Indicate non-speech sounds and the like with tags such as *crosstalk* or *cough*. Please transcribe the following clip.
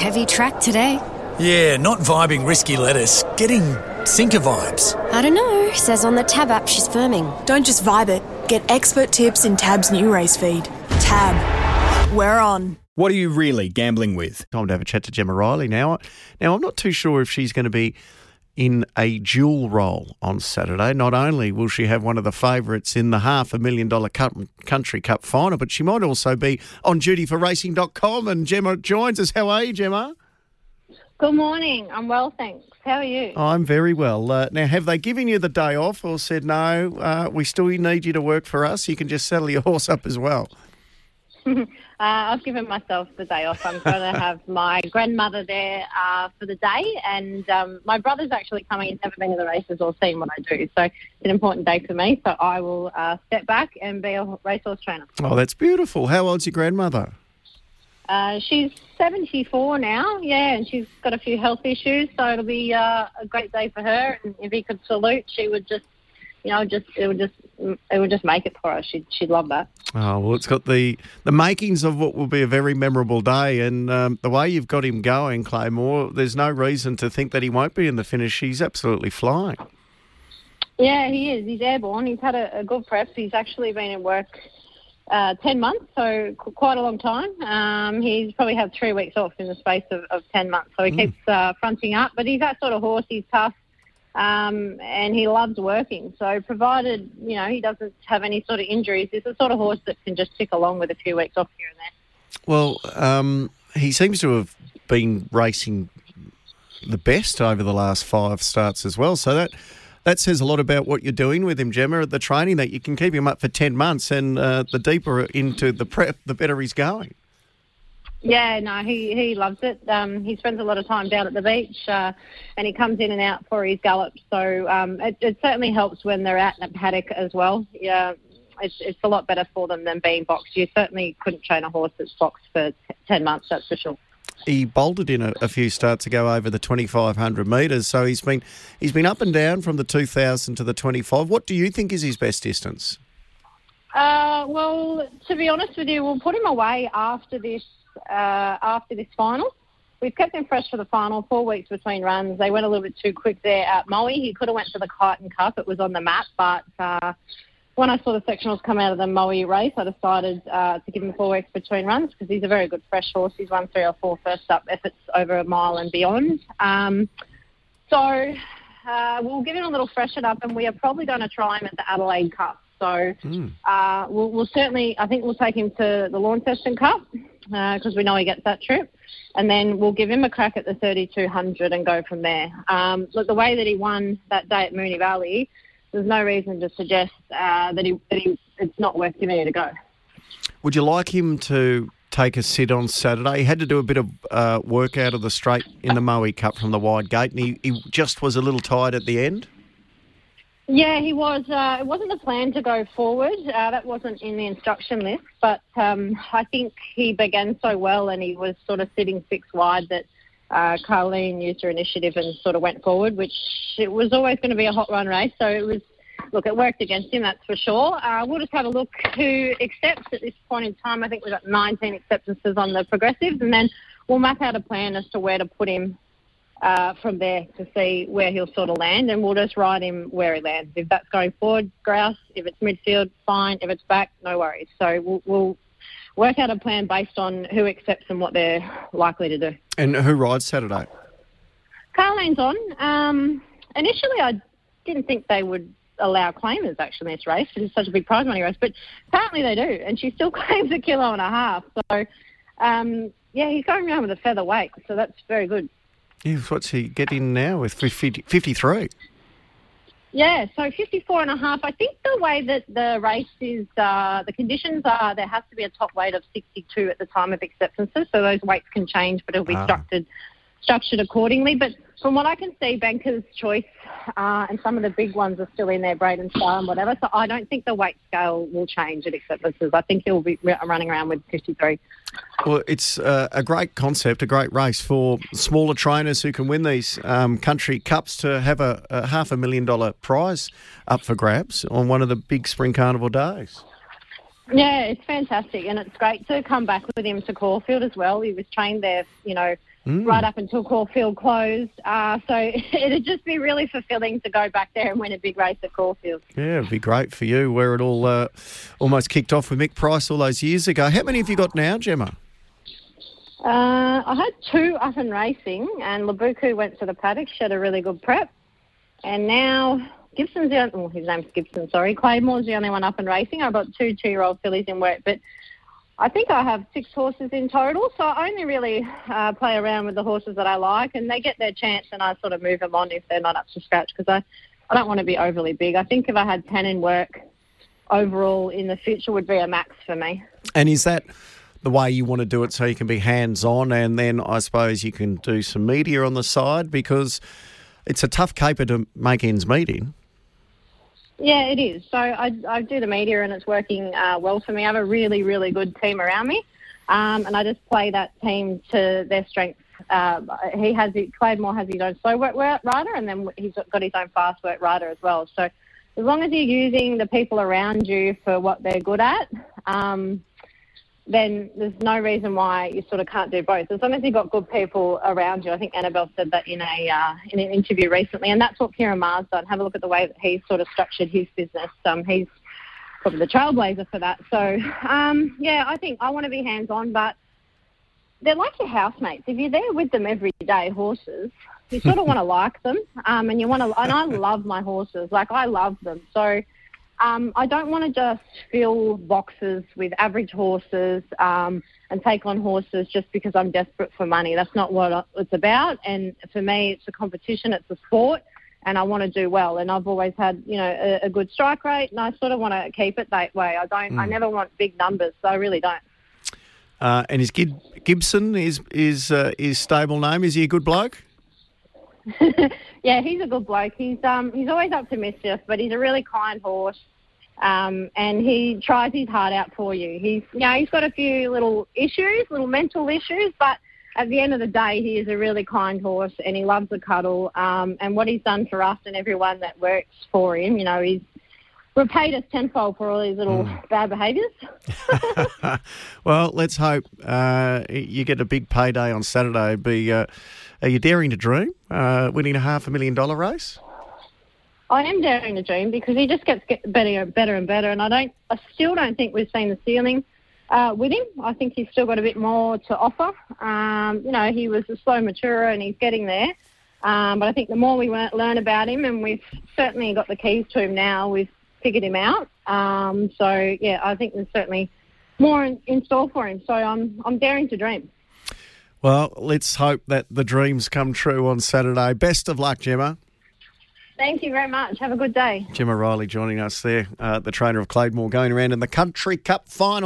Heavy track today. Yeah, not vibing risky lettuce. Getting sinker vibes. I don't know. Says on the Tab app she's firming. Don't just vibe it. Get expert tips in Tab's new race feed. Tab. We're on. What are you really gambling with? Time to have a chat to Gemma Rielly now. Now, I'm not too sure if she's going to be in a dual role on Saturday. Not only will she have one of the favourites in the half a million dollar cup, country cup final, but she might also be on duty for racing.com. And Gemma joins us. How are you, Gemma? Good morning. I'm well, thanks. How are you? I'm very well. Uh, now, have they given you the day off or said, no, uh, we still need you to work for us? You can just saddle your *laughs* horse up as well? *laughs* uh, I've given myself the day off. I'm going *laughs* to have my grandmother there uh, for the day, and um, my brother's actually coming. He's never been to the races or seen what I do, so it's an important day for me. So I will uh, step back and be a racehorse trainer. Oh, that's beautiful. How old's your grandmother? Uh, she's 74 now, yeah, and she's got a few health issues, so it'll be uh, a great day for her. And if he could salute, she would just, you know, just it would just it would just make it for her. She'd she'd love that. Oh well, it's got the the makings of what will be a very memorable day, and um, the way you've got him going, Claidheamh Mor. There's no reason to think that he won't be in the finish. He's absolutely flying. Yeah, he is. He's airborne. He's had a, a good prep. He's actually been at work uh, 10 months, so quite a long time. Um, he's probably had three weeks off in the space of, of 10 months, so he mm. keeps uh, fronting up. But he's that sort of horse, he's tough, um, and he loves working. So provided, you know, he doesn't have any sort of injuries, he's the sort of horse that can just tick along with a few weeks off here and there. Well, um, he seems to have been racing the best over the last five starts as well, so that that says a lot about what you're doing with him, Gemma, the training that you can keep him up for 10 months and uh, the deeper into the prep, the better he's going. Yeah, no, he, he loves it. Um, he spends a lot of time down at the beach uh, and he comes in and out for his gallops. So um, it, it certainly helps when they're out in a paddock as well. Yeah, it's, it's a lot better for them than being boxed. You certainly couldn't train a horse that's boxed for t- 10 months, that's for sure he bolted in a, a, few starts ago over the 2500 metres. So he's been he's been up and down from the 2000 to the 25. What do you think is his best distance? Uh, well, to be honest with you, we'll put him away after this after this final. We've kept him fresh for the final. Four weeks between runs. They went a little bit too quick there at Moe. He could have went to the Kyneton Cup. It was on the map, but uh, when I saw the sectionals come out of the Moe race, I decided uh, to give him four weeks between runs because he's a very good fresh horse. He's won three or four first up efforts over a mile and beyond. Um, so uh, we'll give him a little freshen up, and we are probably going to try him at the Adelaide Cup. So mm. uh, we'll, we'll, certainly, I think we'll take him to the Lawn Launceston Cup because uh, we know he gets that trip, and then we'll give him a crack at the 3200 and go from there. Um, look, the way that he won that day at Moonee Valley there's no reason to suggest uh, that, he, that he, it's not worth giving it a go. Would you like him to take a sit on Saturday? He had to do a bit of uh, work out of the straight in the Moe Cup from the wide gate, and he, he just was a little tired at the end. Yeah, he was. Uh, it wasn't the plan to go forward. Uh, that wasn't in the instruction list. But um, I think he began so well, and he was sort of sitting six wide that uh, Carleen used her initiative and sort of went forward, which it was always going to be a hot run race. So it was, look, it worked against him, that's for sure. Uh, we'll just have a look who accepts at this point in time. I think we've got 19 acceptances on the progressives, and then we'll map out a plan as to where to put him uh, from there to see where he'll sort of land, and we'll just ride him where he lands. If that's going forward, grouse. If it's midfield, fine. If it's back, no worries. So we'll, we'll work out a plan based on who accepts and what they're likely to do. And who rides Saturday? Carleen's on. Um, initially, I didn't think they would allow claimers actually in this race. It's such a big prize money race, but apparently they do, and she still *laughs* claims a kilo and a half. So, um, yeah, he's going around with a featherweight, so that's very good. Yeah, what's he getting now with 50, 53? Yeah, so 54 and a half. I think the way that the race is, uh, the conditions are there has to be a top weight of 62 at the time of acceptances, so those weights can change, but it'll be ah. structured structured accordingly. But from what I can see, Banker's Choice uh, and some of the big ones are still in there, Braden Star and whatever. So I don't think the weight scale will change at acceptances. I think he'll be running around with 53. Well, it's uh, a great concept, a great race for smaller trainers who can win these um, country cups to have a, a half a million dollar prize up for grabs on one of the big spring carnival days. Yeah, it's fantastic, and it's great to come back with him to Caulfield as well. He was trained there, you know, right up until Caulfield closed. Uh, so *laughs* it'd just be really fulfilling to go back there and win a big race at Caulfield. Yeah, it'd be great for you where it all uh, almost kicked off with Mick Price all those years ago. How many have you got now, Gemma? Uh, I had two up and racing, and Labuku went to the paddock. She had a really good prep, and now Gibson's the only, well, his name's Gibson. Sorry, Claidheamh Mor's the only one up and racing. I've got two two-year-old fillies in work, but I think I have six horses in total. So I only really uh, play around with the horses that I like, and they get their chance, and I sort of move them on if they're not up to scratch because I, I don't want to be overly big. I think if I had ten in work overall in the future would be a max for me. And is that the way you want to do it so you can be hands on and then I suppose you can do some media on the side because it's a tough caper to make ends meet in. Yeah, it is. So I, I do the media and it's working uh, well for me. I have a really, really good team around me, um, and I just play that team to their strengths. Uh, he has Claidheamh Mor has his own slow work rider, and then he's got his own fast work rider as well. So as long as you're using the people around you for what they're good at, um, then there's no reason why you sort of can't do both. As long as you've got good people around you. I think Annabelle said that in a uh, in an interview recently, and that's what Ciaron Maher's done. Have a look at the way that he's sort of structured his business. Um, he's probably the trailblazer for that. So um, yeah, I think I want to be hands on, but they're like your housemates. If you're there with them every day, horses, you sort of *laughs* want to like them, um, and you want to. And I love my horses. Like I love them. So um, I don't want to just fill boxes with average horses um, and take on horses just because I'm desperate for money. That's not what it's about. And for me, it's a competition, it's a sport, and I want to do well. And I've always had, you know, a, a good strike rate, and I sort of want to keep it that way. I don't. Mm. I never want big numbers, so I really don't. Uh, and is Gibson is is uh, his stable name? Is he a good bloke? *laughs* yeah, he's a good bloke. He's um he's always up to mischief, but he's a really kind horse. Um, and he tries his heart out for you. He's you know, he's got a few little issues, little mental issues, but at the end of the day, he is a really kind horse and he loves the cuddle. Um, and what he's done for us and everyone that works for him, you know, he's repaid us tenfold for all these little mm. bad behaviours. *laughs* *laughs* well, let's hope uh, you get a big payday on Saturday. Be uh, are you daring to dream uh, winning a half a million dollar race? I am daring to dream because he just gets better, better and better, and I don't, I still don't think we've seen the ceiling uh, with him. I think he's still got a bit more to offer. Um, you know, he was a slow maturer, and he's getting there. Um, but I think the more we learn about him, and we've certainly got the keys to him now, we've figured him out. Um, so yeah, I think there's certainly more in, in store for him. So I'm I'm daring to dream. Well, let's hope that the dreams come true on Saturday. Best of luck, Gemma. Thank you very much. Have a good day. Gemma Rielly joining us there, uh, the trainer of Claidheamh Mor, going around in the Country Cup final.